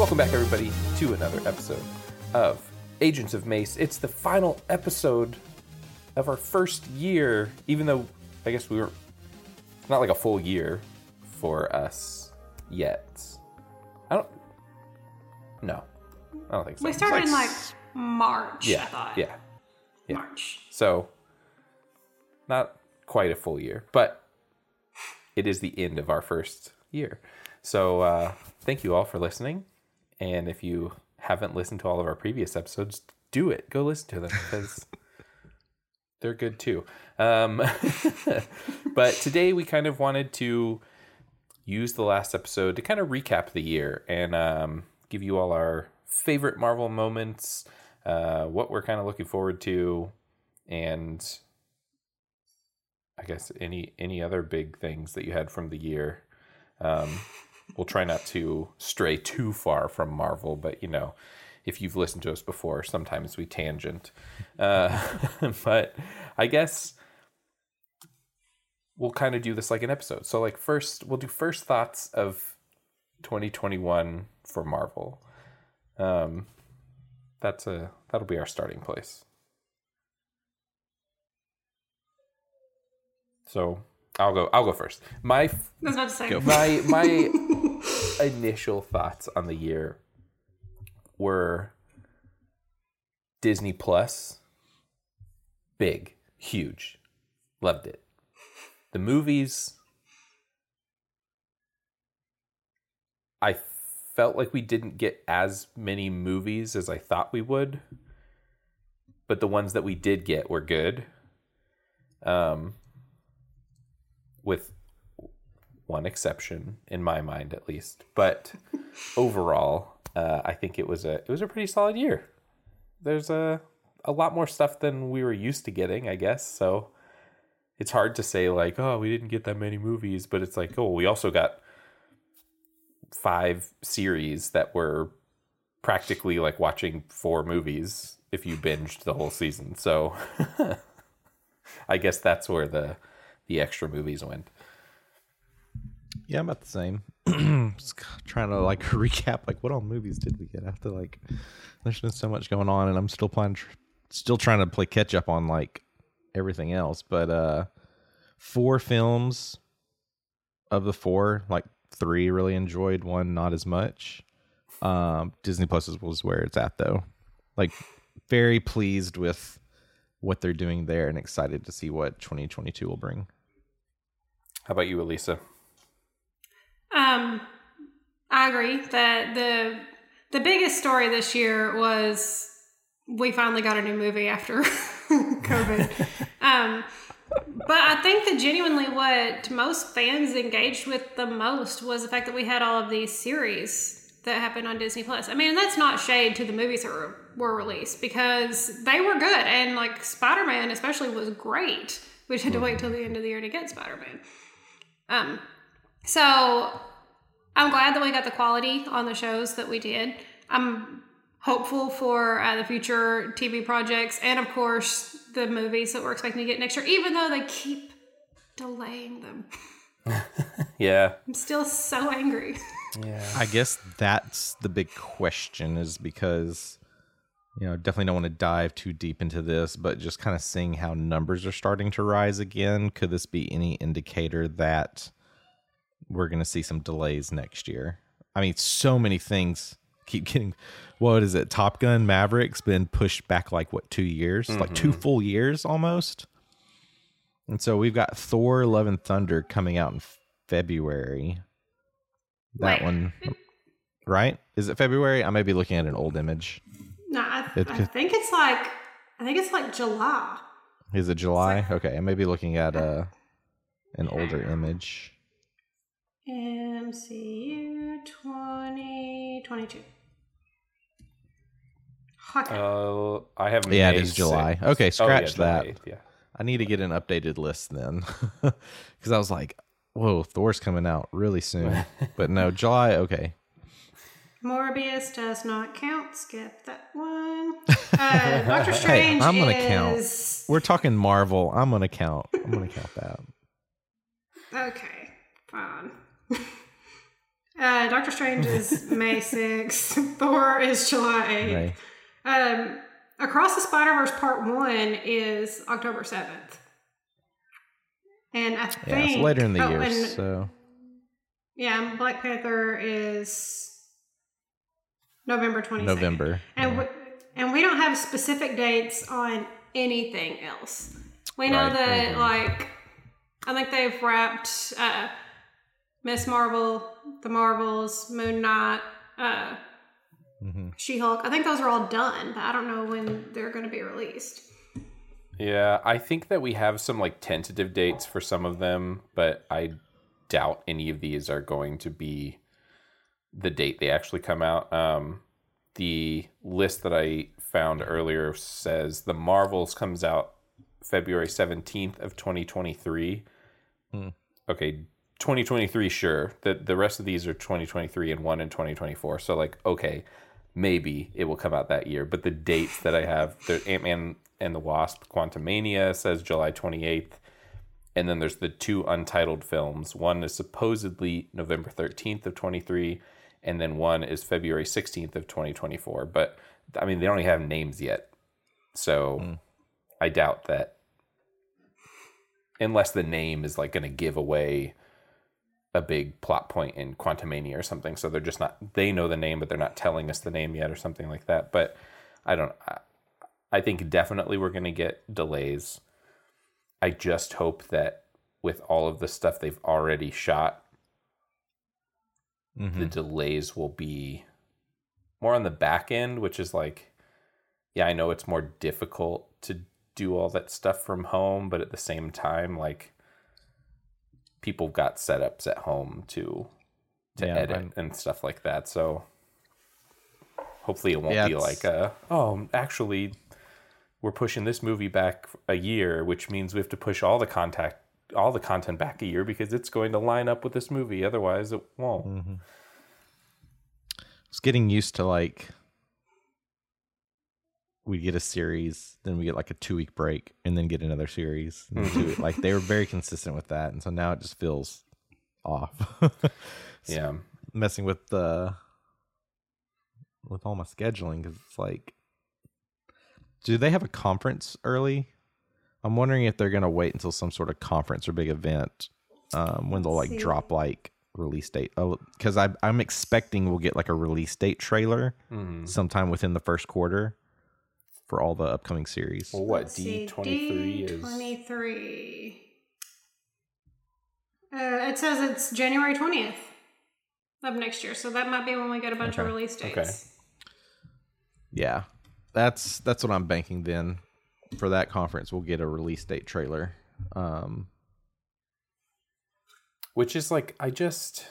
Welcome back, everybody, to another episode of Agents of Mace. It's the final episode of our first year, even though I guess we were not like a full year for us yet. I don't. No, I don't think so. We started in like March, yeah, I thought. yeah, yeah. March. So, not quite a full year, but it is the end of our first year. So, uh, thank you all for listening. And if you haven't listened to all of our previous episodes, do it. Go listen to them because they're good too. Um, but today we kind of wanted to use the last episode to kind of recap the year and um, give you all our favorite Marvel moments, uh, what we're kind of looking forward to, and I guess any any other big things that you had from the year. Um, we'll try not to stray too far from Marvel, but you know, if you've listened to us before, sometimes we tangent. Uh, but I guess we'll kind of do this like an episode. So, like, first, we'll do first thoughts of 2021 for Marvel. Um, that's a that'll be our starting place. So I'll go. I'll go first. My I was about to say. my my initial thoughts on the year were Disney Plus, big, huge, loved it. The movies, I felt like we didn't get as many movies as I thought we would, but the ones that we did get were good. Um, with one exception in my mind at least. But overall uh, i think it was a it was a pretty solid year. There's a a lot more stuff than we were used to getting i guess. So it's hard to say like oh we didn't get that many movies but it's like oh we also got five series that were practically like watching four movies if you binged the whole season. So i guess that's where the the extra movies went Yeah, I'm about the same. Just trying to like recap, like what all movies did we get? after? like. There's been so much going on, and I'm still playing, still trying to play catch up on like everything else. But uh four films of the four, like three really enjoyed, one not as much. Um Disney Plus was where it's at though. Like very pleased with what they're doing there, and excited to see what 2022 will bring. how about you elisa Um, I agree that the the biggest story this year was we finally got a new movie after COVID. um, but I think that genuinely what most fans engaged with the most was the fact that we had all of these series that happened on Disney Plus. I mean, that's not shade to the movies that were, were released because they were good and like Spider Man especially was great. We had to wait till the end of the year to get Spider Man. Um, so I'm glad that we got the quality on the shows that we did. I'm hopeful for uh, the future TV projects and, of course, the movies that we're expecting to get next year, even though they keep delaying them. Yeah. I'm still so angry. Yeah. I guess that's the big question is because you know, definitely don't want to dive too deep into this, but just kind of seeing how numbers are starting to rise again, could this be any indicator that we're going to see some delays next year? I mean, so many things keep getting what is it? Top Gun Maverick's been pushed back like what, 2 years? Like 2 mm-hmm. full years almost. And so we've got Thor Love and Thunder coming out in February. That Wait. one, right? Is it February? I may be looking at an old image. No, I, It I think it's like I think it's like July. Is it July? Okay, I may be looking at a uh, an older image. MCU 2022. Okay. Uh, I have. Yeah, it May is July. 6th. Okay, Oh, yeah, scratch that. 8th, Yeah. I need to get an updated list then, because I was like, "Whoa, Thor's coming out really soon." but no, July. Okay, Morbius does not count. Skip that one. Uh, Doctor Strange I'm gonna is count. we're talking Marvel. I'm gonna count. I'm gonna count that. okay. Fine. Uh, Doctor Strange is May 6th. Thor is July 8th. Right. Um, Across the Spider Verse Part One is October seventh, and I Yeah, think it's later in the oh, year, and- so yeah, Black Panther is November twenty second. November. and we, and we don't have specific dates on anything else. We know Right, that mhm. like I think they've wrapped uh, Miss Marvel, The Marvels, Moon Knight. Uh, Mhm. she Hulk. I think those are all done, but I don't know when they're going to be released. Yeah, I think that we have some like tentative dates for some of them, but I doubt any of these are going to be the date they actually come out. Um, the list that I found earlier says the Marvels comes out February 17th of 2023. Okay, 2023 sure. that the rest of these are 2023 and one in 2024. So like okay, maybe it will come out that year, but the dates that I have, the Ant-Man and the Wasp Quantumania says July 28th. And then there's the two untitled films. One is supposedly November 13th of 23 and then one is February 16th of 2024. But I mean, they don't even have names yet. So hmm. I doubt that unless the name is like going to give away a big plot point in Quantumania or something. So they're just not, they know the name, but they're not telling us the name yet or something like that. But I don't, I, I think definitely we're going to get delays. I just hope that with all of the stuff they've already shot, Mm-hmm. the delays will be more on the back end, which is like, yeah, I know it's more difficult to do all that stuff from home, but at the same time, like people got setups at home to to Yeah, edit I'm- and stuff like that. So hopefully it won't Yeah, be it's- like a oh, actually we're pushing this movie back a year, which means we have to push all the contact all the content back a year because it's going to line up with this movie. Otherwise, it won't. Mm-hmm. It's getting used to like we get a series, then we get like a two week break, and then get another series. and then two- like they were very consistent with that, and so now it just feels off. It's Yeah. messing with the with all my scheduling because it's like, do they have a conference early? I'm wondering if they're gonna wait until some sort of conference or big event um, when they'll like see. drop like release date. Because I I'm expecting we'll get like a release date trailer Mm-hmm. sometime within the first quarter for all the upcoming series. Well, what D twenty three is? D23. Uh, it says it's January 20th of next year, so that might be when we get a bunch of release dates. Okay. Yeah, that's that's what I'm banking then for that conference. We'll get a release date trailer. Um, Which is like I just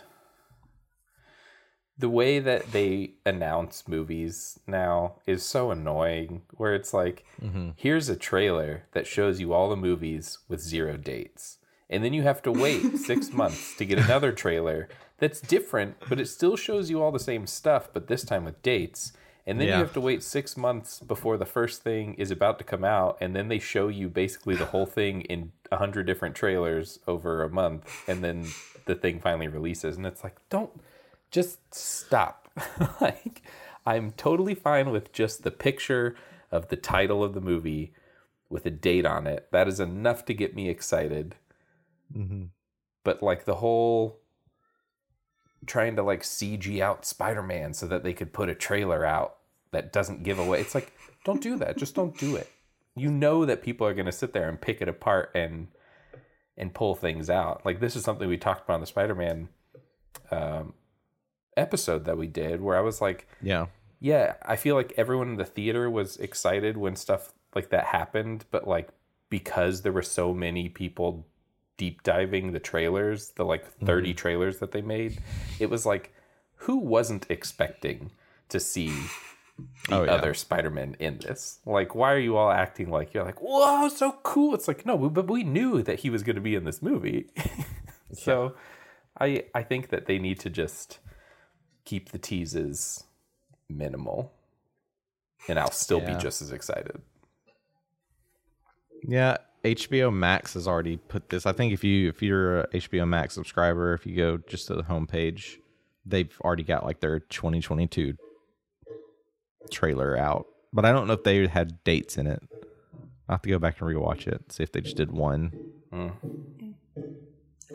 the way that they announce movies now is so annoying. Where it's like, mm-hmm. here's a trailer that shows you all the movies with zero dates. And then you have to wait six months to get another trailer that's different, but it still shows you all the same stuff, but this time with dates. And then Yeah. you have to wait six months before the first thing is about to come out, and then they show you basically the whole thing in a hundred different trailers over a month, and then the thing finally releases, and it's like, don't just stop. like, I'm totally fine with just the picture of the title of the movie with a date on it. That is enough to get me excited. But like the whole trying to like CG out Spider-Man so that they could put a trailer out that doesn't give away. It's like don't do that. Just don't do it. You know that people are going to sit there and pick it apart and and pull things out. Like this is something we talked about on the Spider-Man um, episode that we did, where I was like, Yeah. yeah, I feel like everyone in the theater was excited when stuff like that happened, but like because there were so many people deep diving the trailers, the like mm-hmm. 30 trailers that they made, it was like who wasn't expecting to see the Oh, yeah. other Spider-Man in this? Like why are you all acting like you're like, "Whoa, so cool." It's like, "No, but we knew that he was going to be in this movie." so I I think that they need to just keep the teases minimal and I'll still Yeah. be just as excited. Yeah, HBO Max has already put this. I think if you if you're a HBO Max subscriber, if you go just to the homepage, they've already got like their 2022 trailer out. But I don't know if they had dates in it. I will have to go back and rewatch it, see if they just did one. Mm.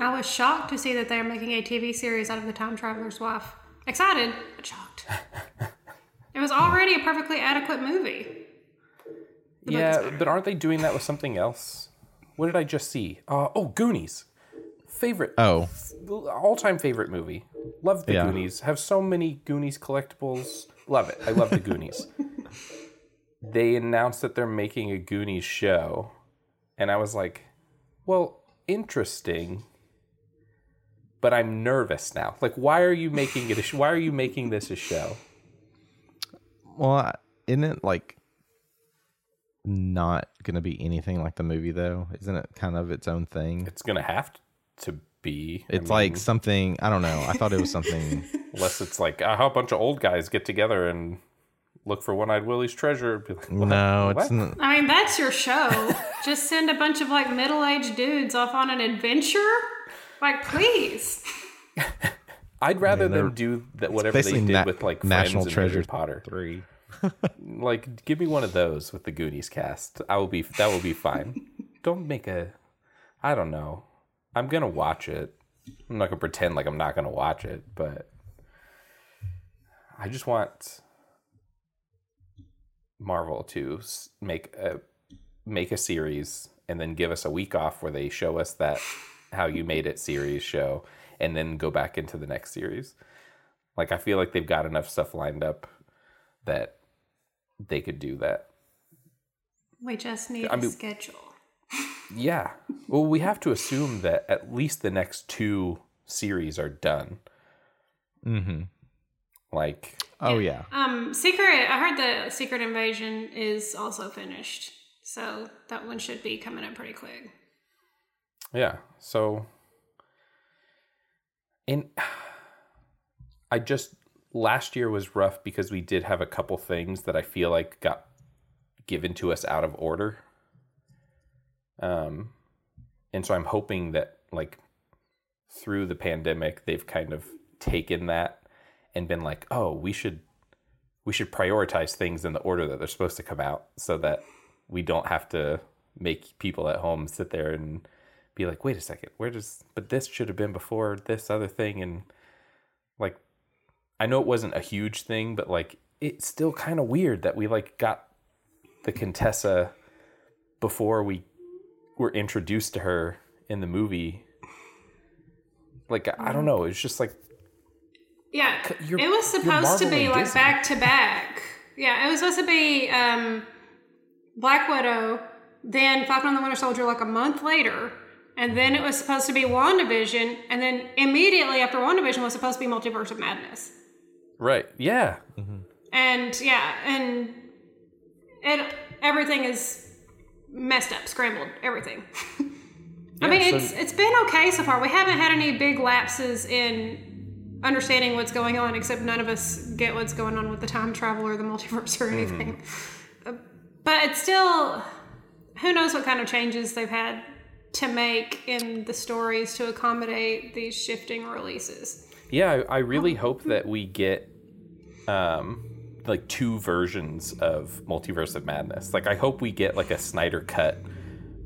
I was shocked to see that they're making a TV series out of the time traveler's wife. Excited, but shocked. it was already a perfectly adequate movie. The yeah, but aren't they doing that with something else? What did I just see? Uh, oh, Goonies. Favorite, Oh, all-time favorite movie. Love the Yeah. Goonies. Have so many Goonies collectibles. Love it. I love the Goonies. they announced that they're making a Goonies show, and I was like, "Well, interesting." But I'm nervous now. Like, why are you making it? A sh- why are you making this a show? well, isn't it like not going to be anything like the movie though? Isn't it kind of its own thing? It's gonna have to be. I It's like something I don't know. I thought it was something. unless it's like uh, how a bunch of old guys get together and look for One-Eyed Willie's treasure. Be like, what? no, it's not. I mean, that's your show. Just send a bunch of like middle aged dudes off on an adventure? Like, please. I'd rather they're- them do that whatever they did na- with like National Friends and Harry Treasure Potter. three. Like, give me one of those with the Goonies cast. I will be that will be fine. don't make a. I don't know. I'm gonna watch it. I'm not gonna pretend like I'm not gonna watch it, but I just want Marvel to make a make a series and then give us a week off where they show us that how you made it series show and then go back into the next series. Like I feel like they've got enough stuff lined up that they could do that. We just need I a mean- schedule. Yeah. Well, we have to assume that at least the next two series are done. Mm-hmm. Like, Oh yeah. Um, Secret, I heard the Secret Invasion is also finished. So that one should be coming up pretty quick. Yeah. So, and I just last year was rough because we did have a couple things that I feel like got given to us out of order. Um, and so I'm hoping that like through the pandemic, they've kind of taken that and been like, oh, we should we should prioritize things in the order that they're supposed to come out so that we don't have to make people at home sit there and be like, wait a second, where does but this should have been before this other thing and like I know it wasn't a huge thing, but like it's still kind of weird that we like got the Contessa before we were introduced to her in the movie. Like I don't know, it's just like Yeah, it was supposed to be like Disney. back to back. Yeah, it was supposed to be um, Black Widow, then Falcon and the Winter Soldier like a month later, and then it was supposed to be WandaVision, and then immediately after WandaVision was supposed to be Multiverse of Madness. right. Yeah. And yeah, and it everything is messed up, scrambled, everything. I Yeah, mean, so- it's it's been okay so far. We haven't had any big lapses in understanding what's going on, except none of us get what's going on with the time travel or the multiverse or anything. Uh, But it's still, who knows what kind of changes they've had to make in the stories to accommodate these shifting releases. Yeah, I, I really hope that we get um like two versions of Multiverse of Madness. Like I hope we get like a Snyder cut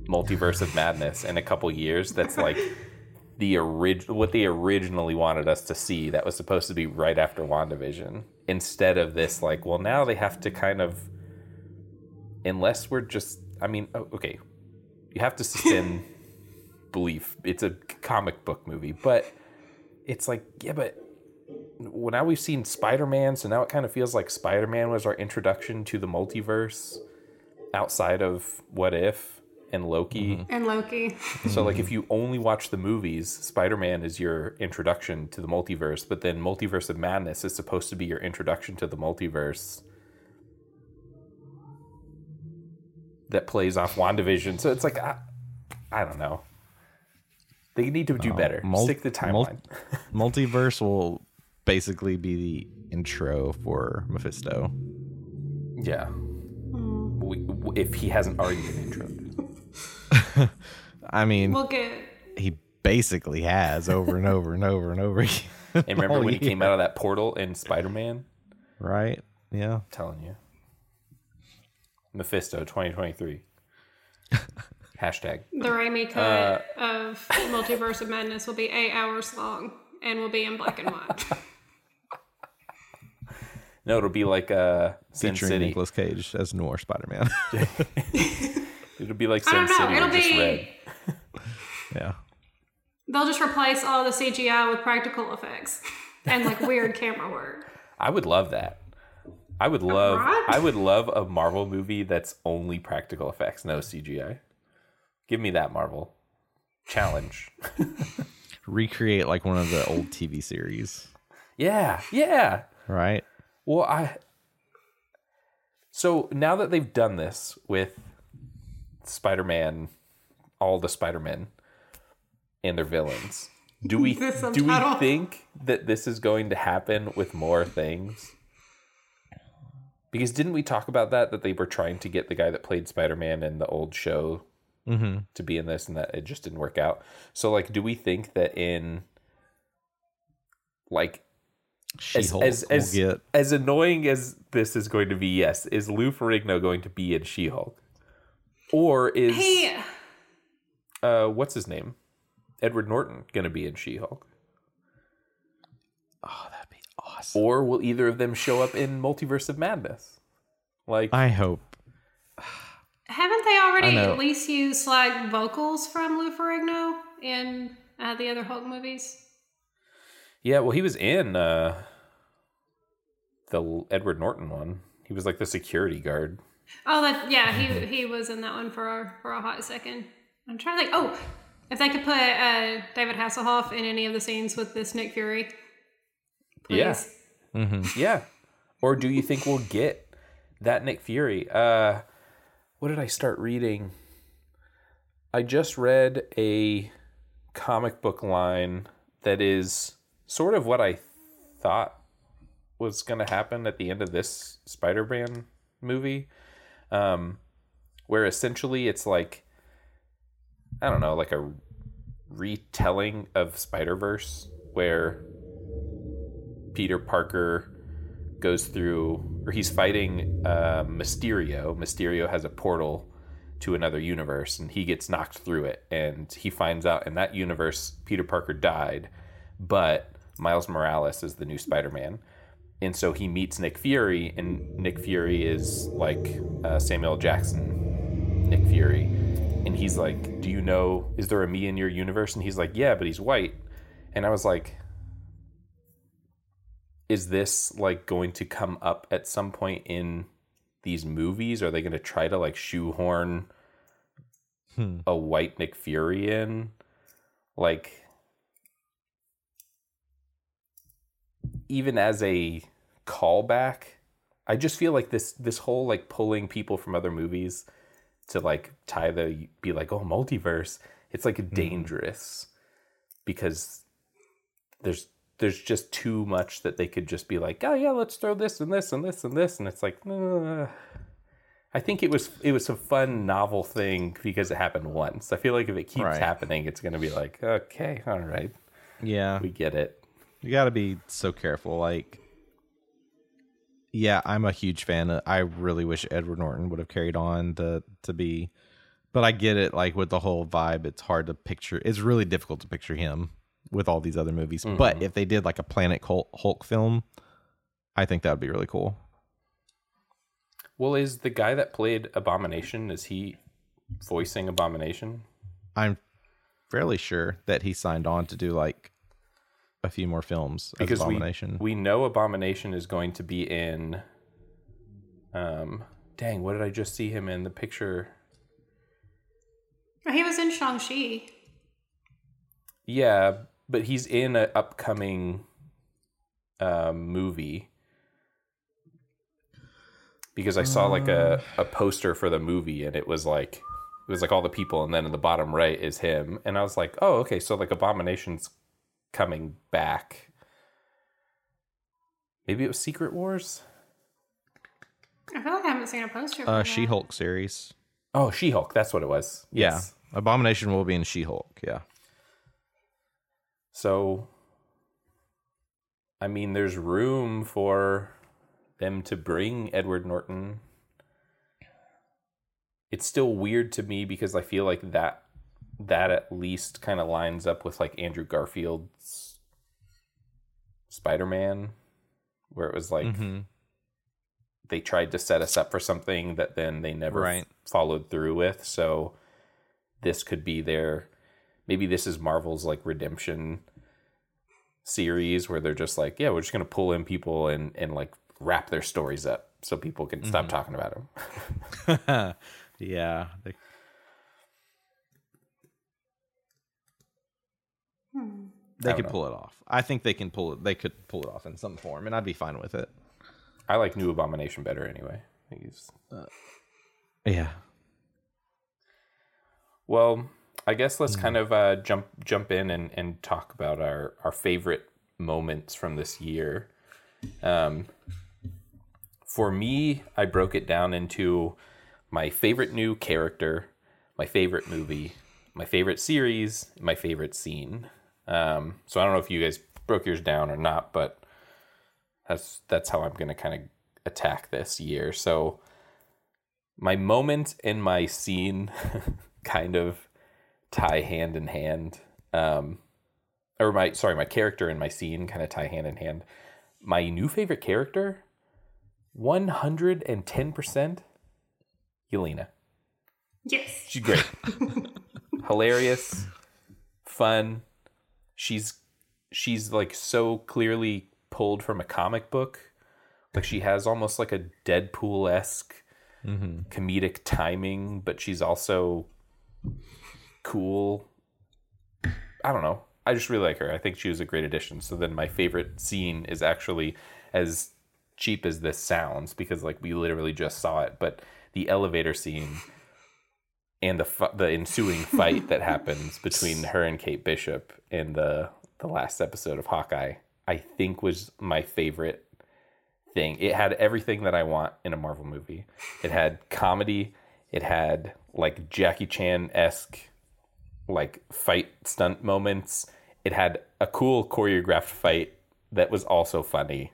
Multiverse of Madness in a couple years that's like the original what they originally wanted us to see that was supposed to be right after WandaVision instead of this like well now they have to kind of unless we're just I mean oh, okay you have to suspend belief it's a comic book movie but it's like yeah but well, now we've seen Spider-Man, so now it kind of feels like Spider-Man was our introduction to the multiverse outside of What If and Loki. Mm-hmm. And Loki. So like if you only watch the movies, Spider-Man is your introduction to the multiverse, but then Multiverse of Madness is supposed to be your introduction to the multiverse that plays off WandaVision. So it's like I, I don't know. They need to do oh, better. Mul- Stick the mul- timeline. multiverse will basically be the intro for Mephisto. yeah. We, if he hasn't already been introed. I mean, We'll get. he basically has over and over and over and over again. And remember all when he came out of that portal in Spider Man? right? Yeah. I'm telling you. Mephisto 2023. Hashtag. The Raimi cut of Multiverse of Madness will be eight hours long and will be in black and white. No, it'll be like uh, Sin Featuring City. Nicolas Cage as Noir Spider-Man. It'll be like I Sin don't know. City, It'll just be- red. yeah. They'll just replace all the CGI with practical effects and like weird camera work. I would love that. I would love. What? I would love a Marvel movie that's only practical effects, no CGI. Give me that Marvel challenge. Recreate like one of the old TV series, yeah, yeah. right? Well, I. So now that they've done this with Spider-Man, all the Spider-Men, and their villains, do we do we think that this is going to happen with more things? Because didn't we talk about that that they were trying to get the guy that played Spider-Man in the old show Mm-hmm. to be in this, and that it just didn't work out. So, like, do we think that in like as She-Hulk as will as, get as annoying as this is going to be, yes, is Lou Ferrigno going to be in She-Hulk, or is He, uh what's his name, Edward Norton, going to be in She-Hulk, oh, that'd be awesome. or will either of them show up in Multiverse of Madness? Like, I hope. Haven't they already at least used like vocals from Lou Ferrigno in uh, the other Hulk movies? yeah, well, he was in uh the Edward Norton one. He was like the security guard. Oh, that yeah, he he was in that one for a, for a hot second. I'm trying to think. Oh, if they could put uh, David Hasselhoff in any of the scenes with this Nick Fury, please. Yeah. Mm-hmm. Yeah. Or do you think we'll get that Nick Fury? Uh what did I start reading? I just read a comic book line that is sort of what I thought was going to happen at the end of this Spider-Man movie. Um where essentially it's like I don't know, like a retelling of Spider-Verse where Peter Parker goes through, or he's fighting uh, Mysterio. Mysterio has a portal to another universe, and he gets knocked through it. And he finds out in that universe, Peter Parker died, but Miles Morales is the new Spider Man. And so he meets Nick Fury, and Nick Fury is like uh, Samuel Jackson, Nick Fury. And he's like, Do you know, is there a me in your universe? And he's like, Yeah, but he's white. And I was like, is this like going to come up at some point in these movies? Are they going to try to like shoehorn Hmm. a white Nick Fury in? Like, even as a callback, I just feel like this this whole like pulling people from other movies to like tie the be like oh multiverse. It's like dangerous because there's there's just too much that they could just be like, oh yeah, let's throw this and this and this and this, and it's like, uh, I think it was it was a fun novel thing because it happened once. I feel like if it keeps Right. happening, it's gonna be like, okay, all right, Yeah. we get it. You got to be so careful. Like, yeah, I'm a huge fan. Of, I really wish Edward Norton would have carried on to to be, but I get it. Like with the whole vibe, it's hard to picture. It's really difficult to picture him with all these other movies. But if they did like a Planet Hulk, Hulk film, I think that would be really cool. Well, is the guy that played Abomination is he voicing Abomination? I'm fairly sure that he signed on to do like a few more films Because we Abomination. we know Abomination is going to be in. Um, dang, what did I just see him in the picture? He was in Shang-Chi. Yeah, but he's in an upcoming um, movie because I saw like a, a poster for the movie and it was like it was like all the people and then in the bottom right is him and I was like, oh okay, so like Abomination's coming back. Maybe it was Secret Wars. I feel like I haven't seen a poster. for uh. She Hulk series. Oh, She Hulk. That's what it was. Yes. Yeah, Abomination will be in She Hulk. Yeah. So, I mean, there's room for them to bring Edward Norton. It's still weird to me because I feel like that that at least kind of lines up with like Andrew Garfield's Spider-Man where it was like Mm-hmm. they tried to set us up for something that then they never Right. f- followed through with. So this could be their maybe this is Marvel's like redemption series where they're just like, yeah, we're just gonna pull in people and and like wrap their stories up so people can Mm-hmm. stop talking about them. yeah. They, they could don't pull it off. I think they can pull it. They could pull it off in some form, and I'd be fine with it. I like New Abomination better anyway. I think he's Yeah. Well, I guess let's Hmm. kind of uh, jump jump in and, and talk about our, our favorite moments from this year. Um, for me, I broke it down into my favorite new character, my favorite movie, my favorite series, my favorite scene. Um, so I don't know if you guys broke yours down or not, but that's that's how I'm gonna kind of attack this year. So my moment and my scene kind of tie hand in hand. Um, or my sorry, my character and my scene kind of tie hand in hand. My new favorite character, one hundred and ten percent, Yelena. Yes. She's great, hilarious, fun. She's she's like so clearly pulled from a comic book. Like she has almost like a Deadpool esque comedic timing, but she's also cool. I don't know. I just really like her. I think she was a great addition. So then my favorite scene is actually as cheap as this sounds because like we literally just saw it, but the elevator scene and the fu- the ensuing fight that happens between her and Kate Bishop in the the last episode of Hawkeye, I think was my favorite thing. It had everything that I want in a Marvel movie. It had comedy. It had like Jackie Chan esque like fight stunt moments. It had a cool choreographed fight that was also funny,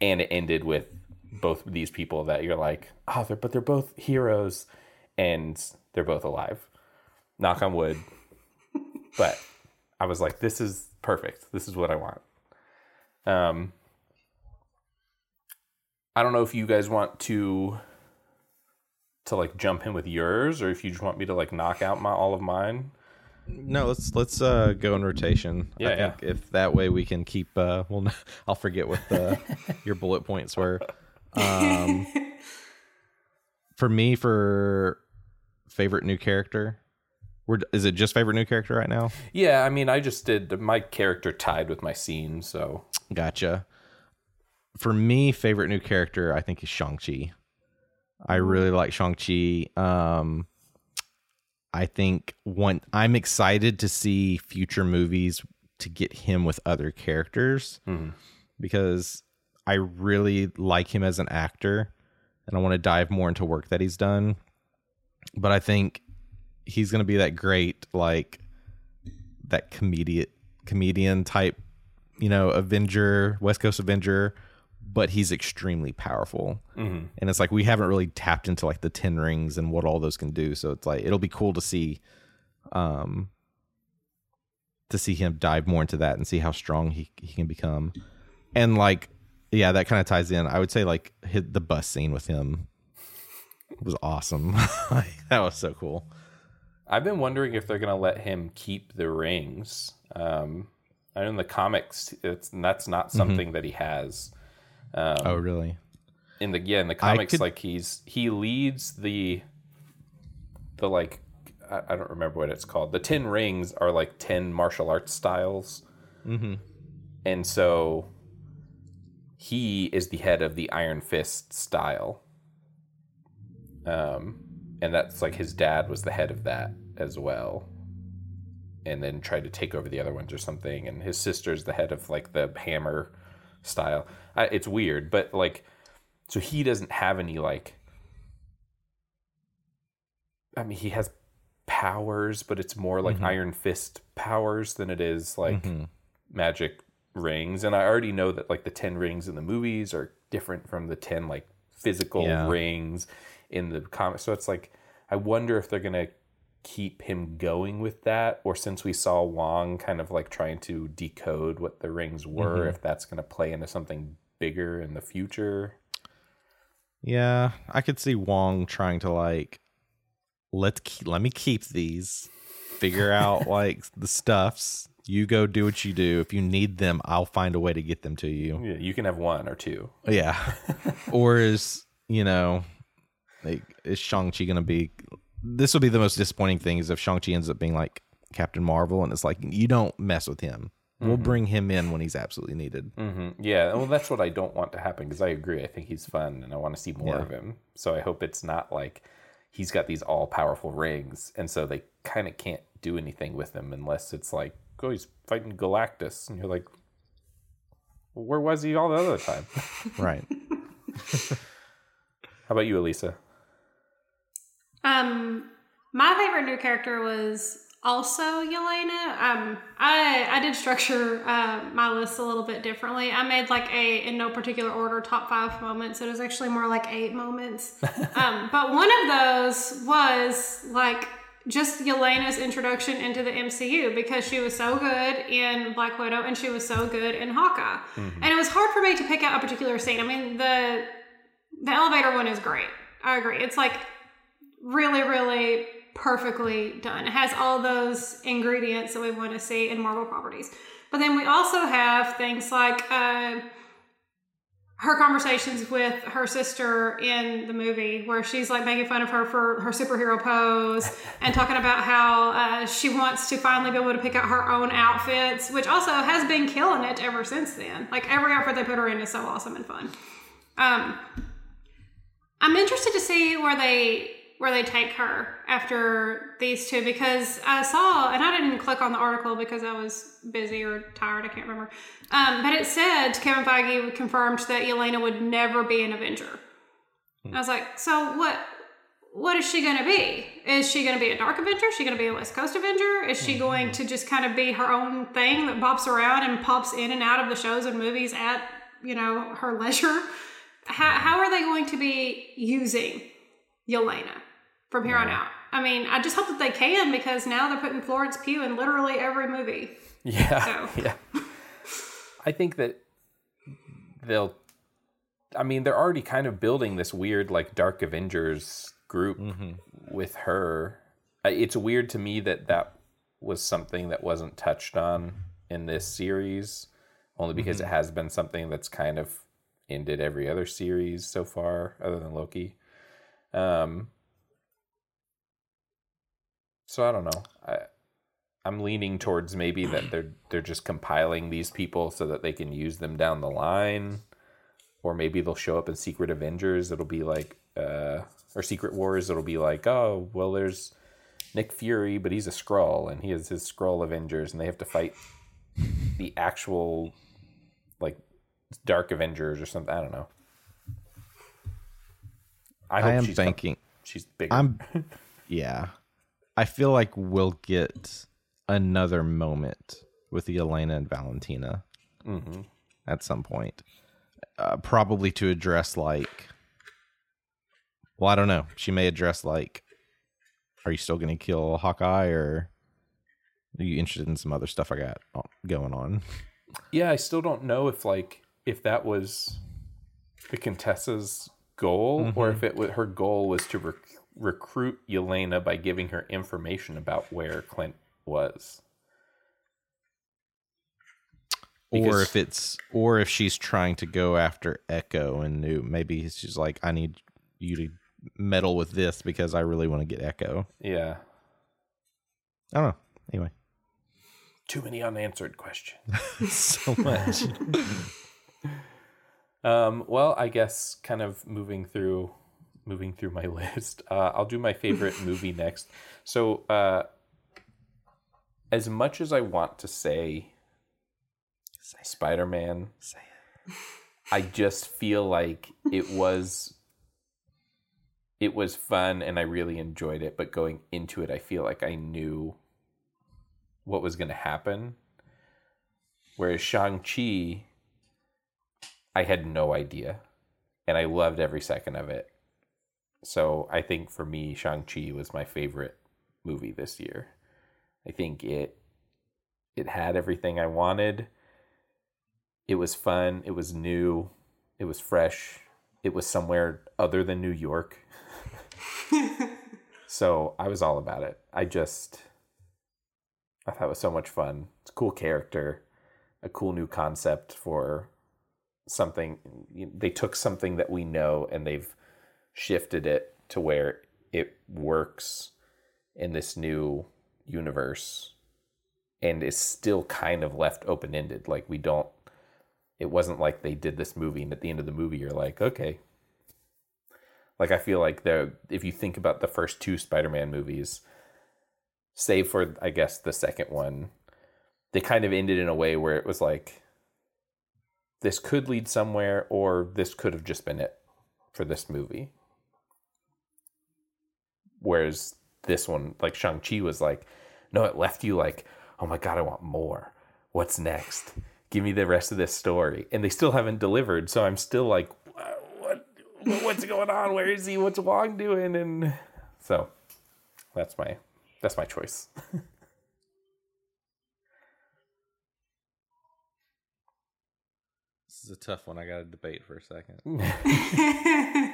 and it ended with both these people that you're like, oh, they're but they're both heroes, and they're both alive. Knock on wood. but I was like, this is perfect. This is what I want. Um, I don't know if you guys want to to like jump in with yours, or if you just want me to like knock out my all of mine. No, let's let's uh, go in rotation. Yeah, I think if that way we can keep. Uh, well, I'll forget what the, your bullet points were. Um, for me, for favorite new character, we're, is it just favorite new character right now? Yeah, I mean, I just did my character tied with my scene, so Gotcha. For me, favorite new character, I think is Shang Chi. I really like Shang Chi. Um, I think one, I'm excited to see future movies to get him with other characters because I really like him as an actor and I want to dive more into work that he's done. But I think he's going to be that great like that comedian comedian type, you know, Avenger, West Coast Avenger, but he's extremely powerful. And it's like we haven't really tapped into like the 10 rings and what all those can do. So it's like it'll be cool to see um to see him dive more into that and see how strong he he can become. And like yeah, that kind of ties in. I would say like hit the bus scene with him was awesome. that was so cool. I've been wondering if they're going to let him keep the rings. Um, I know in the comics, it's that's not something that he has. Oh, really? In the yeah, in the comics, could- like he's he leads the the like I, I don't remember what it's called. The ten rings are like ten martial arts styles, mm-hmm. and so he is the head of the Iron Fist style. Um, and that's like his dad was the head of that as well and then tried to take over the other ones or something and his sister's the head of like the hammer style I, it's weird but like so he doesn't have any like i mean he has powers but it's more like mm-hmm. iron fist powers than it is like mm-hmm. magic rings and i already know that like the 10 rings in the movies are different from the 10 like physical Yeah. rings in the comic. so it's like i wonder if they're gonna keep him going with that or since we saw wong kind of like trying to decode what the rings were mm-hmm. if that's gonna play into something bigger in the future Yeah, I could see Wong trying to like let's keep, let me keep these, figure out like the stuffs. You go do what you do. If you need them, I'll find a way to get them to you. yeah, you can have one or two Yeah. or is, you know, like is Shang-Chi going to be this will be the most disappointing thing is if Shang-Chi ends up being like Captain Marvel and it's like you don't mess with him. We'll bring him in when he's absolutely needed. hmm Yeah, well, that's what I don't want to happen because I agree. I think he's fun and I want to see more Yeah. of him. So I hope it's not like he's got these all powerful rings and so they kind of can't do anything with him unless it's like, oh, he's fighting Galactus. And you're like, well, where was he all the other time? Right. How about you, Elisa? Um, my favorite new character was also Yelena. Um, I I did structure uh, my list a little bit differently. I made like a in no particular order top five moments. It was actually more like eight moments. um, but one of those was like just Yelena's introduction into the MCU because she was so good in Black Widow and she was so good in Hawkeye. And it was hard for me to pick out a particular scene. I mean, the the elevator one is great. I agree. It's like really, really perfectly done. It has all those ingredients that we want to see in Marvel properties. But then we also have things like uh, her conversations with her sister in the movie, where she's like making fun of her for her superhero pose and talking about how uh, she wants to finally be able to pick out her own outfits, which also has been killing it ever since then. Like every outfit they put her in is so awesome and fun. Um, I'm interested to see where they where they take her after these two because I saw and I didn't click on the article because I was busy or tired. I can't remember. Um, but it said Kevin Feige confirmed that Yelena would never be an Avenger. I was like, so what? What is she going to be? Is she going to be a Dark Avenger? Is she going to be a West Coast Avenger? Is she going to just kind of be her own thing that bops around and pops in and out of the shows and movies at you know her leisure? How, how are they going to be using Yelena from here on out? I mean, I just hope that they can because now they're putting Florence Pugh in literally every movie. Yeah, So- yeah. I think that they'll. I mean, they're already kind of building this weird, like, Dark Avengers group with her. It's weird to me that that was something that wasn't touched on in this series, only because it has been something that's kind of ended every other series so far, other than Loki. Um. So I don't know. I I'm leaning towards maybe that they're they're just compiling these people so that they can use them down the line, or maybe they'll show up in Secret Avengers. It'll be like uh, or Secret Wars. It'll be like, oh well, there's Nick Fury, but he's a Skrull and he has his Skrull Avengers, and they have to fight the actual like Dark Avengers or something. I don't know. I, hope am she's thinking. she's bigger. I'm. Yeah, I feel like we'll get another moment with the Yelena and Valentina hmm at some point, uh, probably to address like. Well, I don't know. She may address like, are you still going to kill Hawkeye, or are you interested in some other stuff I got going on? Yeah, I still don't know if like if that was the Contessa's goal or if it was her goal was to recruit Yelena by giving her information about where Clint was. or if it's or if she's trying to go after Echo and new maybe she's like I need you to meddle with this because I really want to get Echo. Yeah. I don't know. Anyway, Too many unanswered questions. so much. Um, well, I guess kind of moving through moving through my list. Uh, I'll do my favorite movie next. So, uh, as much as I want to say, say Spider Man, I just feel like it was it was fun and I really enjoyed it. But going into it, I feel like I knew what was going to happen. Whereas Shang Chi, I had no idea, and I loved every second of it. So I think for me, Shang Chi was my favorite movie this year. I think it it had everything I wanted. It was fun. It was new. It was fresh. It was somewhere other than New York. so I was all about it. I just I thought it was so much fun. It's a cool character, a cool new concept for something. They took something that we know and they've shifted it to where it works in this new universe and is still kind of left open ended. Like we don't. It wasn't like they did this movie and at the end of the movie you're like, okay. Like I feel like the if you think about the first two Spider-Man movies, save for I guess the second one, they kind of ended in a way where it was like this could lead somewhere or this could have just been it for this movie. Whereas this one, like Shang-Chi was like, no, it left you like, oh my god, I want more. What's next? Give me the rest of this story. And they still haven't delivered, so I'm still like, what, what what's going on? Where is he? What's Wong doing? And so that's my that's my choice. this is a tough one. I got to debate for a second.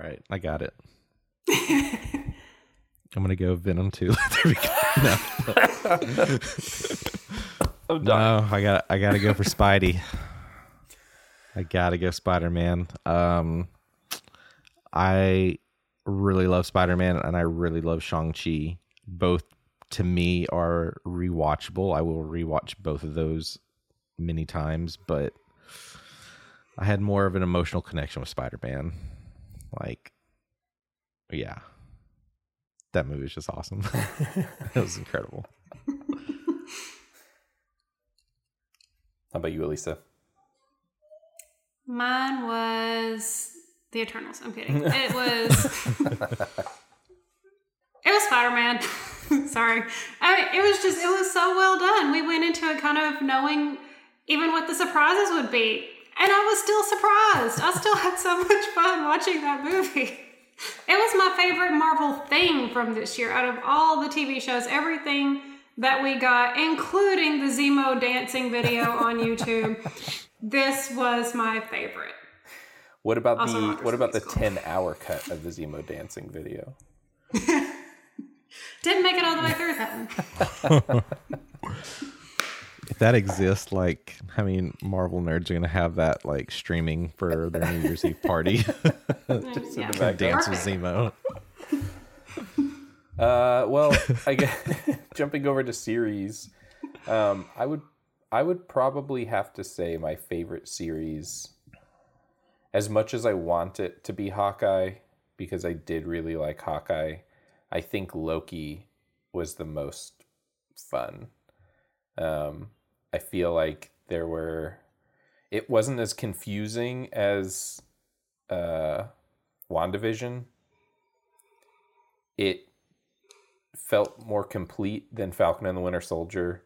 All right, I got it. I'm gonna go Venom 2. there we go. No, I'm no, I got I gotta go for Spidey. I gotta go Spider Man. Um, I really love Spider Man and I really love Shang Chi. Both to me are rewatchable. I will rewatch both of those many times, but I had more of an emotional connection with Spider Man. Like, yeah, that movie was just awesome. it was incredible. How about you, Elisa? Mine was The Eternals. I'm kidding. It was. it was Spider Man. Sorry. I mean, it was just, it was so well done. We went into it kind of knowing even what the surprises would be. And I was still surprised. I still had so much fun watching that movie. It was my favorite Marvel thing from this year. Out of all the TV shows, everything that we got, including the Zemo dancing video on YouTube, this was my favorite. What about Also the Rockers what about the ten hour cut of the Zemo dancing video? Didn't make it all the way through that one. If that exists, like, I mean, Marvel nerds are gonna have that like streaming for their New Year's Eve party. Yeah. Dance with Zemo. Uh, well, I guess jumping over to series, um, I would I would probably have to say my favorite series, as much as I want it to be Hawkeye, because I did really like Hawkeye. I think Loki was the most fun. Um, I feel like there were, it wasn't as confusing as uh, WandaVision. It felt more complete than Falcon and the Winter Soldier.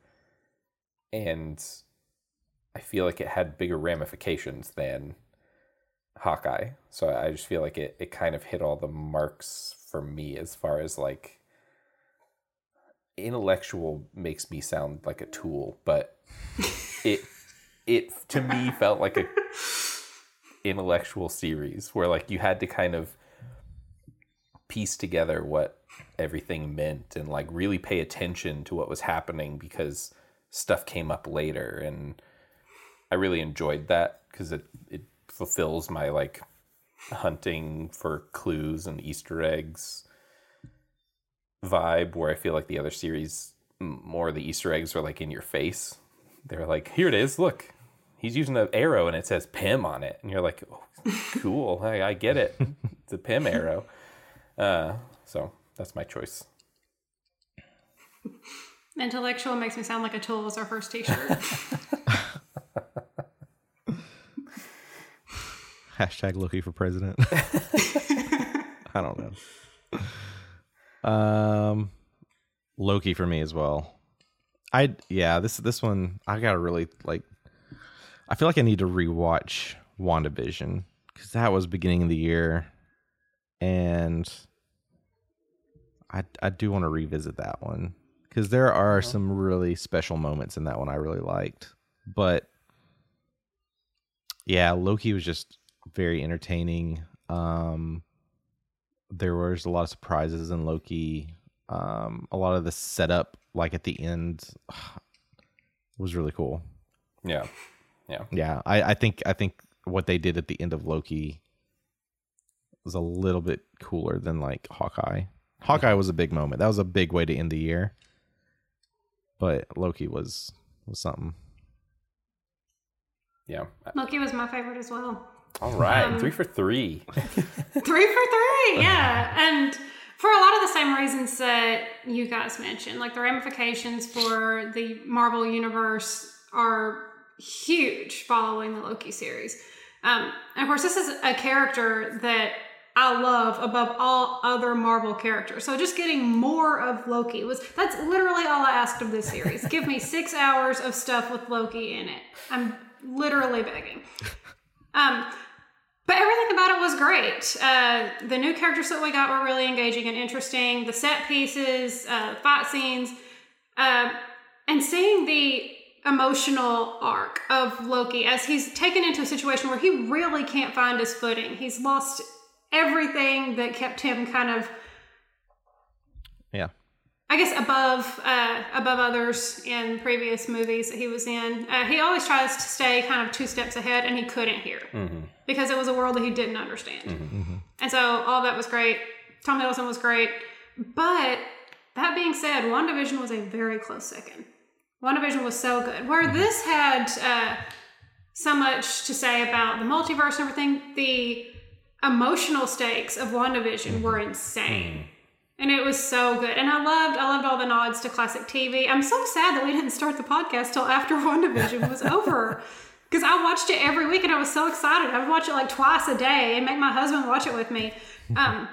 And I feel like it had bigger ramifications than Hawkeye. So I just feel like it, it kind of hit all the marks for me as far as like intellectual makes me sound like a tool, but it it to me felt like a intellectual series where like you had to kind of piece together what everything meant and like really pay attention to what was happening because stuff came up later. And I really enjoyed that because it it fulfills my like hunting for clues and Easter eggs vibe where I feel like the other series more the Easter eggs are like in your face. They're like, here it is, look. He's using an arrow and it says Pym on it. And you're like, oh, cool. I, I get it. It's a Pym arrow. Uh, so that's my choice. Intellectual makes me sound like a tool was our first t-shirt. Hashtag Loki for president. I don't know. Um, Loki for me as well. I yeah this this one I gotta really like. I feel like I need to rewatch WandaVision because that was beginning of the year, and I I do want to revisit that one because there are some really special moments in that one I really liked, but yeah, Loki was just very entertaining. Um, there was a lot of surprises in Loki. Um, a lot of the setup, like at the end, was really cool. Yeah. Yeah. Yeah, I, I think I think what they did at the end of Loki was a little bit cooler than like Hawkeye. Hawkeye was a big moment. That was a big way to end the year. But Loki was was something. Yeah. Loki was my favorite as well. All right. Um, three for three. three for three, yeah. And for a lot of the same reasons that you guys mentioned, like the ramifications for the Marvel universe are huge following the Loki series. Um, and of course, this is a character that I love above all other Marvel characters. So just getting more of Loki was that's literally all I asked of this series. Give me six hours of stuff with Loki in it. I'm literally begging. Um, but everything about it was great. Uh, the new characters that we got were really engaging and interesting. The set pieces, uh, fight scenes, uh, and seeing the emotional arc of Loki as he's taken into a situation where he really can't find his footing. He's lost everything that kept him kind of. I guess above uh, above others in previous movies that he was in. Uh, he always tries to stay kind of two steps ahead, and he couldn't here because it was a world that he didn't understand. And so all that was great. Tom Hiddleston was great, but that being said, WandaVision was a very close second. WandaVision was so good. Where this had uh, so much to say about the multiverse and everything, the emotional stakes of WandaVision were insane. And it was so good. And I loved I loved all the nods to classic TV. I'm so sad that we didn't start the podcast till after WandaVision was over. Because I watched it every week and I was so excited. I would watch it like twice a day and make my husband watch it with me. Um,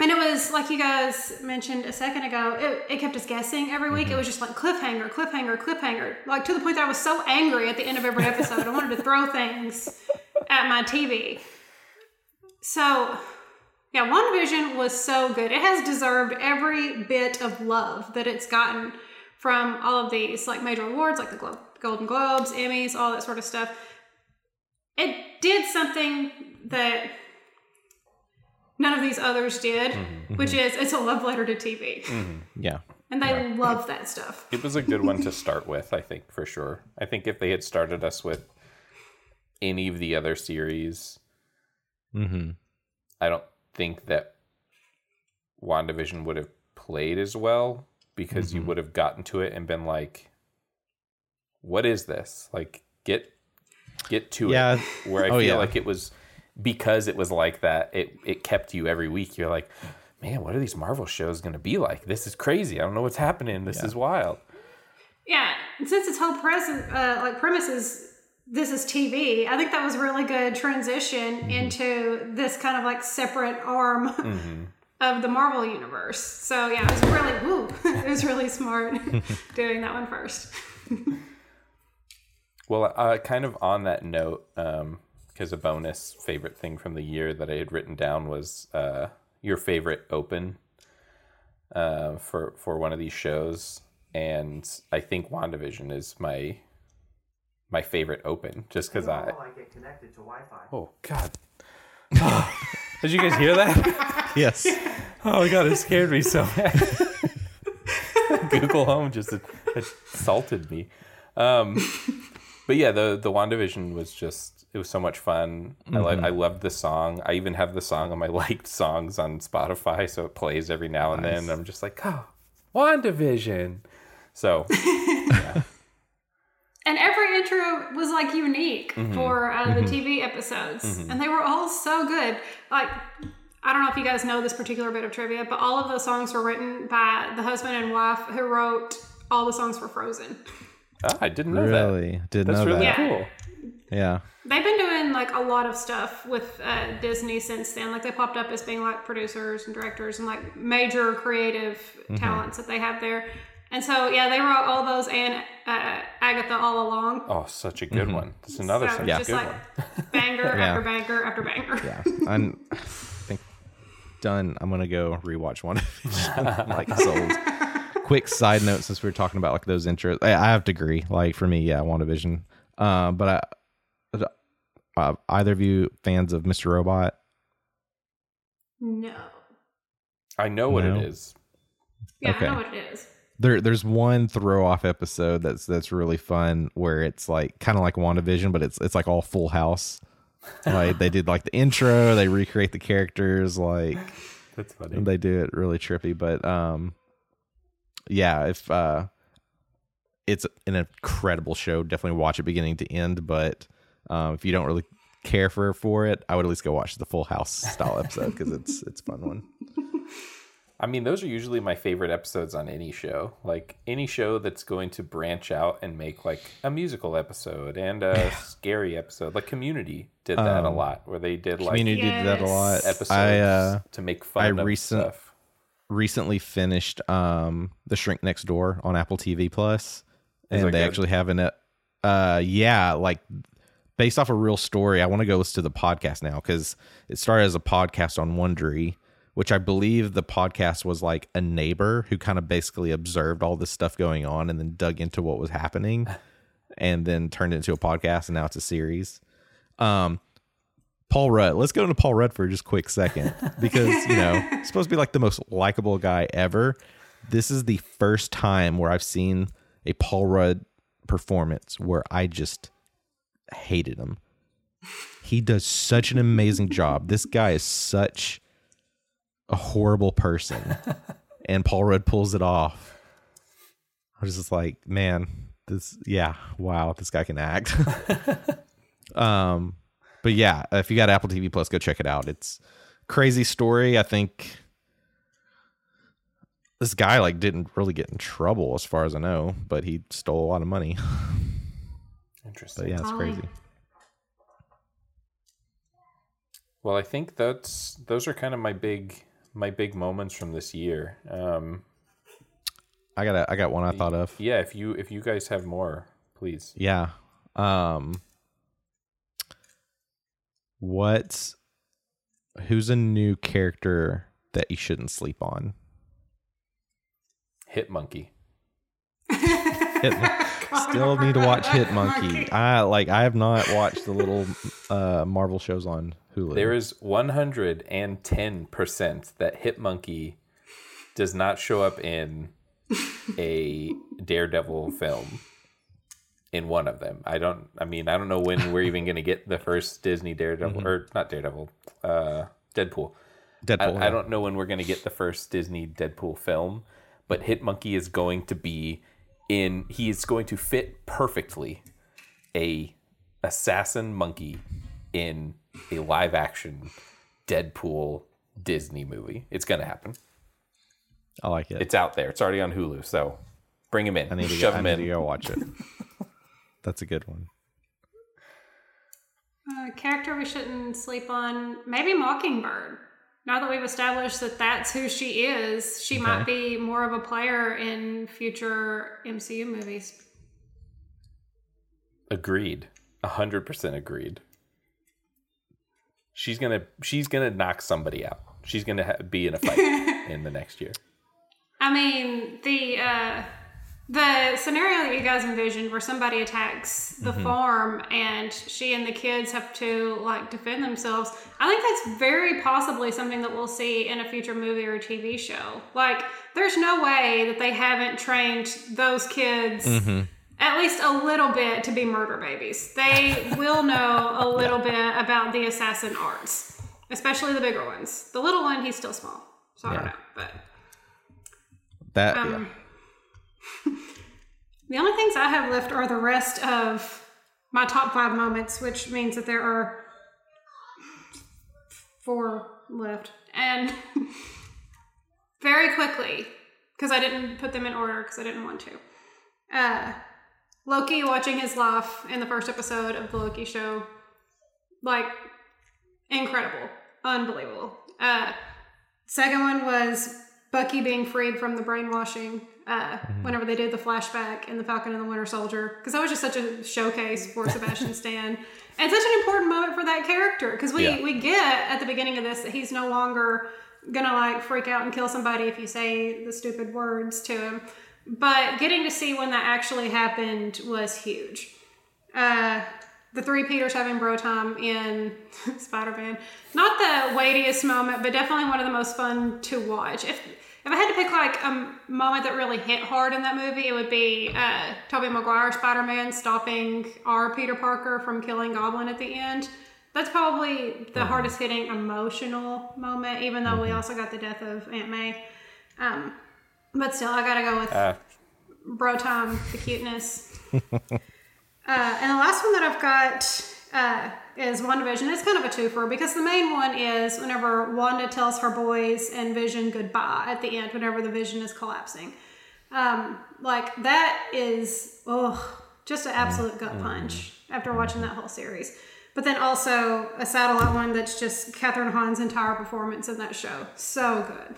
and it was like you guys mentioned a second ago, it, it kept us guessing every week. It was just like cliffhanger, cliffhanger, cliffhanger. Like to the point that I was so angry at the end of every episode. I wanted to throw things at my TV. So, yeah, WandaVision was so good. It has deserved every bit of love that it's gotten from all of these like major awards, like the Glo- Golden Globes, Emmys, all that sort of stuff. It did something that none of these others did, mm-hmm. which mm-hmm. is it's a love letter to TV. Mm-hmm. Yeah. And they love that stuff. It was a good one to start with, I think, for sure. I think if they had started us with any of the other series, Mm-hmm. I don't think that WandaVision would have played as well because you would have gotten to it and been like, what is this? Like, get get to Yeah. it. Where I Oh, feel yeah. like it was because it was like that, it it kept you every week. You're like, man, what are these Marvel shows going to be like? This is crazy. I don't know what's happening. This is wild. Yeah, and since its whole present uh, like premise is this is TV, I think that was really good transition into this kind of like separate arm of the Marvel universe. So yeah, it was really woo, it was really smart doing that one first. Well, uh, kind of on that note, because a bonus favorite thing from the year that I had written down was uh, your favorite open uh, for for one of these shows, and I think Wandavision is my my favorite open, just because I. I get connected to Wi-Fi. Oh God! Did you guys hear that? Yes. Oh my God! It scared me so bad. Google Home just assaulted me. Um, but yeah, the the Wandavision was just it was so much fun. I like I loved the song. I even have the song on my liked songs on Spotify, so it plays every now and then. I'm just like, oh, Wandavision. So And every intro was like unique for uh, the TV episodes, and they were all so good. Like, I don't know if you guys know this particular bit of trivia, but all of those songs were written by the husband and wife who wrote all the songs for Frozen. ah, I didn't know that. Really? Didn't know that. That's know really that. cool. Yeah. They've been doing like a lot of stuff with uh, Disney since then. Like they popped up as being like producers and directors and like major creative talents that they have there. And so yeah, they wrote all those and uh, Agatha all along. Oh, such a good one. That's another so such it's a just good like one. banger Yeah. after banger after banger. Yeah. I'm I think done. I'm gonna go rewatch one like sold. Quick side note since we were talking about like those intros. I, I have to agree. Like for me, yeah, WandaVision. Um, but I uh, either of you fans of Mr. Robot? No. I know what No. it is. Yeah, Okay. I know what it is. There, there's one throw off episode that's that's really fun where it's like kind of like WandaVision, but it's it's like all Full House. Like they did like the intro, they recreate the characters, like That's funny. and they do it really trippy. But um, yeah, if uh, it's an incredible show, definitely watch it beginning to end. But um, if you don't really care for for it, I would at least go watch the Full House style episode because it's it's a fun one. I mean, those are usually my favorite episodes on any show. Like any show that's going to branch out and make like a musical episode and a scary episode. Like Community did that a lot, where they did like Community did that a lot. episodes I uh, to make fun I of recent- stuff. recently finished um The Shrink Next Door on Apple TV and they good? actually have an uh yeah like based off a real story. I want to go listen to the podcast now because it started as a podcast on Wondery, which I believe the podcast was like a neighbor who kind of basically observed all this stuff going on and then dug into what was happening, and then turned it into a podcast, and now it's a series. Um, Paul Rudd. Let's go into Paul Rudd for just a quick second because, you know, he's supposed to be like the most likable guy ever. This is the first time where I've seen a Paul Rudd performance where I just hated him. He does such an amazing job. This guy is such a horrible person. and Paul Rudd pulls it off. I was just like, man, this yeah, wow, this guy can act. um but yeah, if you got Apple TV Plus, go check it out. It's crazy story. I think this guy like didn't really get in trouble as far as I know, but he stole a lot of money. Interesting. But yeah, it's crazy. Well, I think that's those are kind of my big my big moments from this year. Um, I got a, I got one I thought of. yeah, if you if you guys have more, please. Yeah. Um what's who's a new character that you shouldn't sleep on? Hit Monkey. Hit, still need to watch Hit Monkey. I like I have not watched the little uh Marvel shows on Hulu. There is 110% that Hit Monkey does not show up in a Daredevil film in one of them. I don't I mean, I don't know when we're even going to get the first Disney Daredevil or not Daredevil, uh Deadpool. Deadpool. I, I don't know when we're going to get the first Disney Deadpool film, but Hit Monkey is going to be in he is going to fit perfectly a assassin monkey in a live action Deadpool Disney movie. It's gonna happen. I like it. It's out there. It's already on Hulu. So bring him in. I need to Shove go, I him need in. to go watch it. That's a good one. A character we shouldn't sleep on. Maybe Mockingbird. Now that we've established that that's who she is, she might be more of a player in future MCU movies. Agreed. A hundred percent agreed. She's gonna she's gonna knock somebody out. She's gonna ha- be in a fight in the next year. I mean, the uh, the scenario that you guys envisioned, where somebody attacks the farm and she and the kids have to like defend themselves. I think that's very possibly something that we'll see in a future movie or TV show. Like, there's no way that they haven't trained those kids. At least a little bit to be murder babies. They will know a little bit about the assassin arts, especially the bigger ones. The little one, he's still small, so I don't know. But That um, the only things I have left are the rest of my top five moments, which means that there are four left. And very quickly, because I didn't put them in order because I didn't want to. Uh, Loki watching his life in the first episode of the Loki show, like incredible, unbelievable. Uh, second one was Bucky being freed from the brainwashing uh, whenever they did the flashback in the Falcon and the Winter Soldier, because that was just such a showcase for Sebastian Stan, and such an important moment for that character. Because we Yeah. we get at the beginning of this that he's no longer gonna like freak out and kill somebody if you say the stupid words to him. But getting to see when that actually happened was huge. Uh, the three Peters having bro time in Spider Man. Not the weightiest moment, but definitely one of the most fun to watch. If if I had to pick like a moment that really hit hard in that movie, it would be uh, Tobey Maguire Spider Man stopping our Peter Parker from killing Goblin at the end. That's probably the hardest hitting emotional moment, even though we also got the death of Aunt May. Um, but still, I gotta go with Uh, bro time, the cuteness. uh, and the last one that I've got uh, is WandaVision. It's kind of a twofer because the main one is whenever Wanda tells her boys and Vision goodbye at the end, whenever the Vision is collapsing. Um, like that is oh, just an absolute gut punch after watching that whole series. But then also a satellite one that's just Kathryn Hahn's entire performance in that show. So good.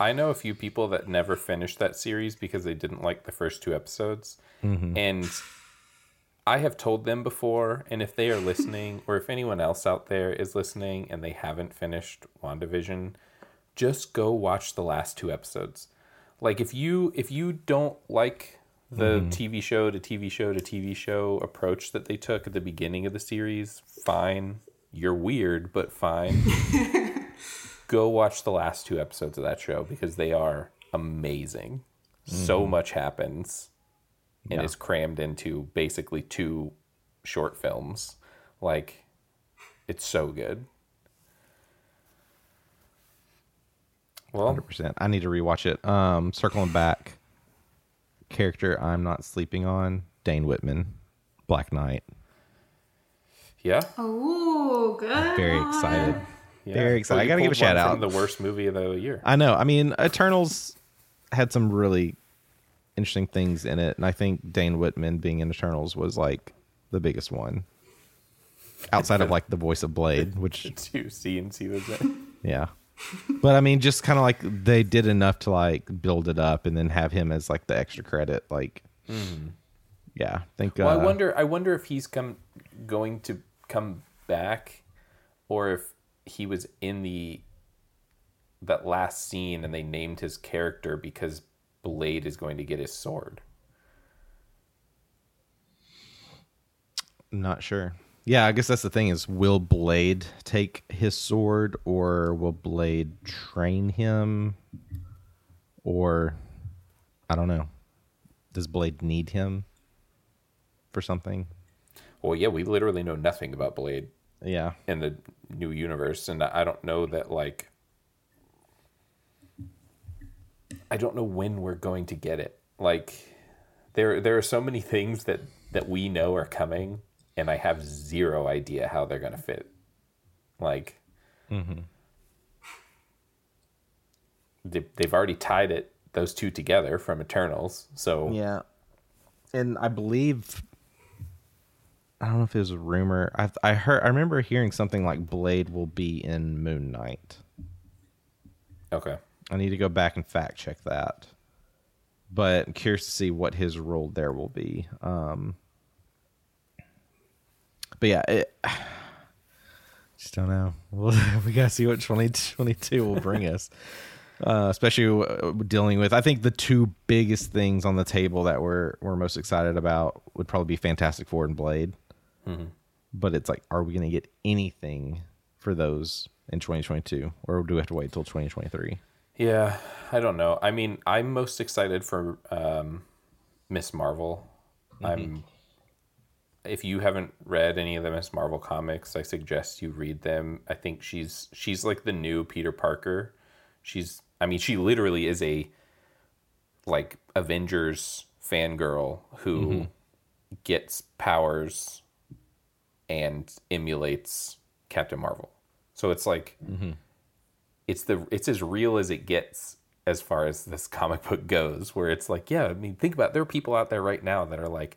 I know a few people that never finished that series because they didn't like the first two episodes. And I have told them before, and if they are listening, or if anyone else out there is listening and they haven't finished WandaVision, just go watch the last two episodes. Like if you if you don't like the mm-hmm. TV show to TV show to TV show approach that they took at the beginning of the series, fine. You're weird, but fine. go watch the last two episodes of that show because they are amazing. So mm-hmm. much happens and is crammed into basically two short films. Like it's so good. Well, Hundred percent. I need to rewatch it. Um, circling back, character I'm not sleeping on. Dane Whitman, Black Knight. yeah. Oh, good. Very excited. yeah. Very excited. Well, I gotta give a shout out. from the worst movie of the year. I know. I mean, Eternals had some really interesting things in it, and I think Dane Whitman being in Eternals was like the biggest one. Outside of like the voice of Blade, which Two scenes he was in. yeah. But I mean, just kind of like they did enough to like build it up, and then have him as like the extra credit. Like, yeah, I think. Well, uh, I wonder. I wonder if he's come going to come back, or if he was in the that last scene and they named his character because Blade is going to get his sword. Not sure. Yeah, I guess that's the thing is will Blade take his sword or will Blade train him or I don't know. Does Blade need him for something? Well, yeah, we literally know nothing about Blade Yeah. in the new universe, and I don't know that like. I don't know when we're going to get it. Like, there there are so many things that that we know are coming, and I have zero idea how they're gonna fit. Like, mm-hmm. they, they've already tied it those two together from Eternals, so Yeah. And I believe I don't know if it was a rumor. I I heard I remember hearing something like Blade will be in Moon Knight. okay. I need to go back and fact check that. But I'm curious to see what his role there will be. Um But yeah, it just don't know. Well, we got to see what 2022 will bring us. Uh, especially uh, dealing with, I think the two biggest things on the table that we're we're most excited about would probably be Fantastic Four and Blade. But it's like, are we going to get anything for those in 2022, or do we have to wait till 2023? Yeah, I don't know. I mean, I'm most excited for um, Miss Marvel. Mm-hmm. I'm. If you haven't read any of the Miss Marvel comics, I suggest you read them. I think she's she's like the new Peter Parker. She's. I mean, she literally is a like Avengers fangirl who mm-hmm. gets powers and emulates Captain Marvel. So it's like mm-hmm. It's the it's as real as it gets as far as this comic book goes where it's like yeah i mean think about it. there are people out there right now that are like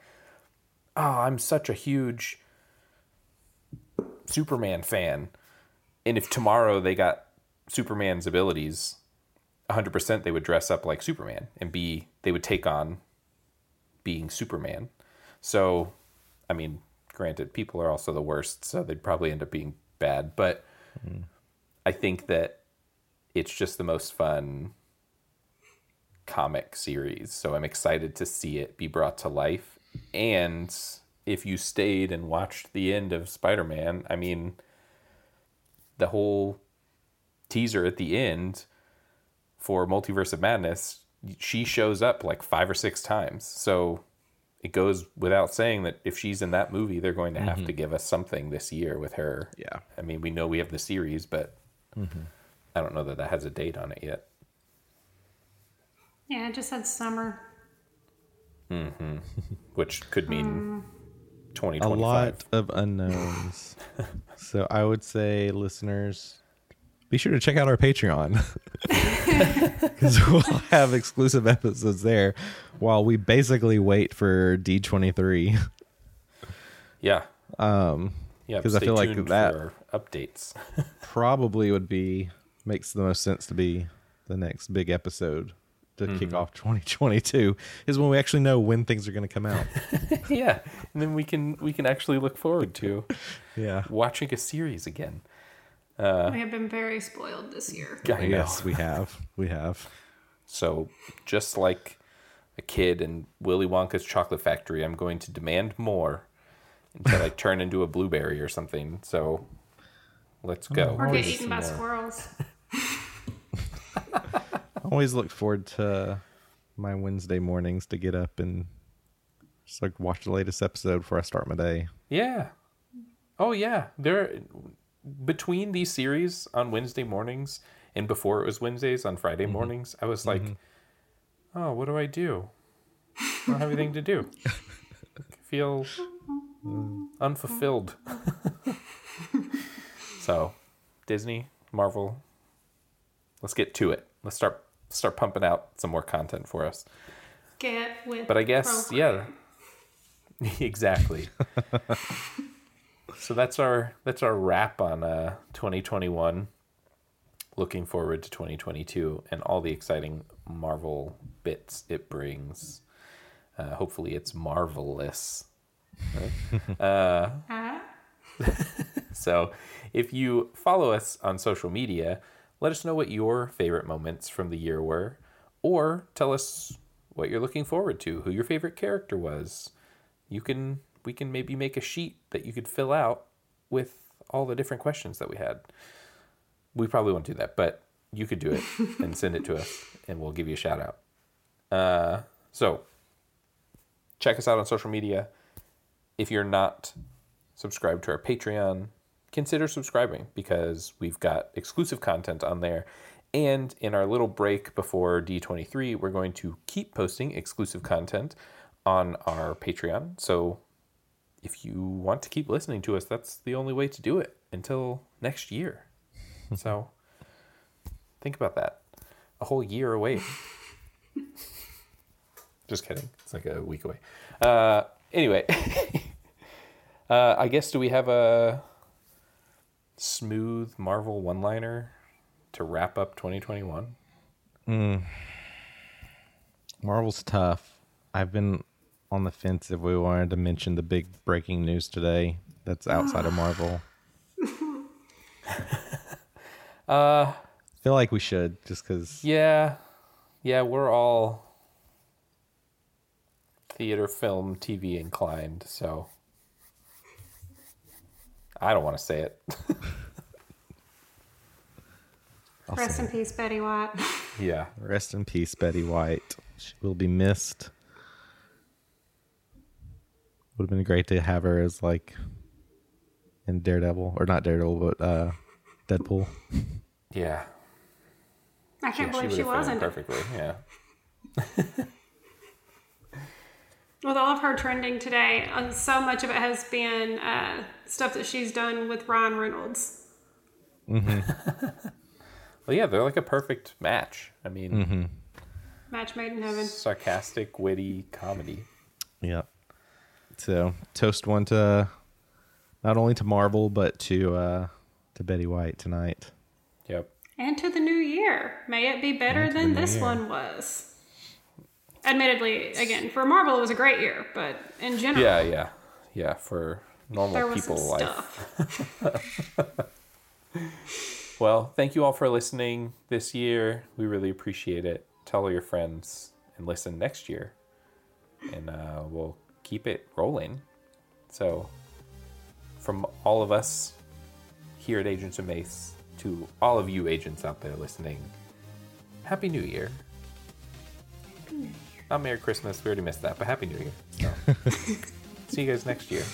oh i'm such a huge superman fan and if tomorrow they got superman's abilities 100% they would dress up like superman and be they would take on being superman so i mean granted people are also the worst so they'd probably end up being bad but hmm. i think that it's just the most fun comic series. So I'm excited to see it be brought to life. And if you stayed and watched the end of Spider Man, I mean, the whole teaser at the end for Multiverse of Madness, she shows up like five or six times. So it goes without saying that if she's in that movie, they're going to have to mm-hmm. give us something this year with her. Yeah. I mean, we know we have the series, but mm-hmm. I don't know that that has a date on it yet. Yeah, it just said summer. Mm-hmm. which could mean Hmm. a lot of unknowns. so I would say, listeners, be sure to check out our Patreon because we'll have exclusive episodes there while we basically wait for D23. Yeah. Um, Yeah. 'Cause I feel like that- updates. probably would be makes the most sense to be the next big episode to kick mm-hmm. off 2022 is when we actually know when things are going to come out. yeah. And then we can we can actually look forward to yeah. watching a series again. Uh, we have been very spoiled this year. I know. Yes, we have. We have. So just like a kid in Willy Wonka's chocolate factory, I'm going to demand more until I turn into a blueberry or something. So let's oh, go. Or get eaten by squirrels. Always look forward to my Wednesday mornings to get up and just like watch the latest episode before I start my day. Yeah. Oh yeah. There between these series on Wednesday mornings and before it was Wednesdays on Friday mm-hmm. mornings, I was like, mm-hmm. "Oh, what do I do? I don't have anything to do. I feel mm. unfulfilled." so, Disney, Marvel, let's get to it. Let's start start pumping out some more content for us. Get with. But I guess, yeah, exactly. so that's our that's our wrap on uh, 2021. Looking forward to 2022 and all the exciting Marvel bits it brings. Uh, hopefully, it's marvelous. right? Uh, so, if you follow us on social media, let us know what your favorite moments from the year were, or tell us what you're looking forward to, who your favorite character was. You can we can maybe make a sheet that you could fill out with all the different questions that we had. We probably won't do that, but you could do it and send it to us, and we'll give you a shout out. Uh, so, check us out on social media. If you're not subscribed to our Patreon, consider subscribing because we've got exclusive content on there. And in our little break before D23, we're going to keep posting exclusive content on our Patreon. So if you want to keep listening to us, that's the only way to do it until next year. so think about that. A whole year away. Just kidding. It's like a week away. Uh, anyway, uh, I guess do we have a smooth Marvel one-liner to wrap up 2021? Marvel's tough. I've been on the fence if we wanted to mention the big breaking news today that's outside of Marvel. Uh, feel like we should just because yeah, yeah, we're all theater, film, TV inclined, so I don't want to say it. Rest in peace, Betty White. yeah, rest in peace, Betty White. She will be missed. Would have been great to have her as like in Daredevil or not Daredevil, but uh, Deadpool. yeah. I can't yeah, believe she, would have fit in wasn't. perfectly. Yeah. With all of her trending today, uh, so much of it has been uh, stuff that she's done with Ryan Reynolds. Well, yeah, they're like a perfect match. I mean, Match made in heaven. sarcastic, witty comedy. Yep. So toast one to not only to Marvel but to uh, to Betty White tonight. Yep. And to the new year. May it be better than this year. one was. Admittedly, again, for Marvel, it was a great year, but in general, Yeah, yeah, yeah. For normal there was some people life. Well, thank you all for listening this year. We really appreciate it. Tell all your friends and listen next year, and uh, we'll keep it rolling. So, from all of us here at Agents of Mace to all of you agents out there listening, Happy New Year. Not Merry Christmas. We already missed that, but Happy New Year. So, see you guys next year.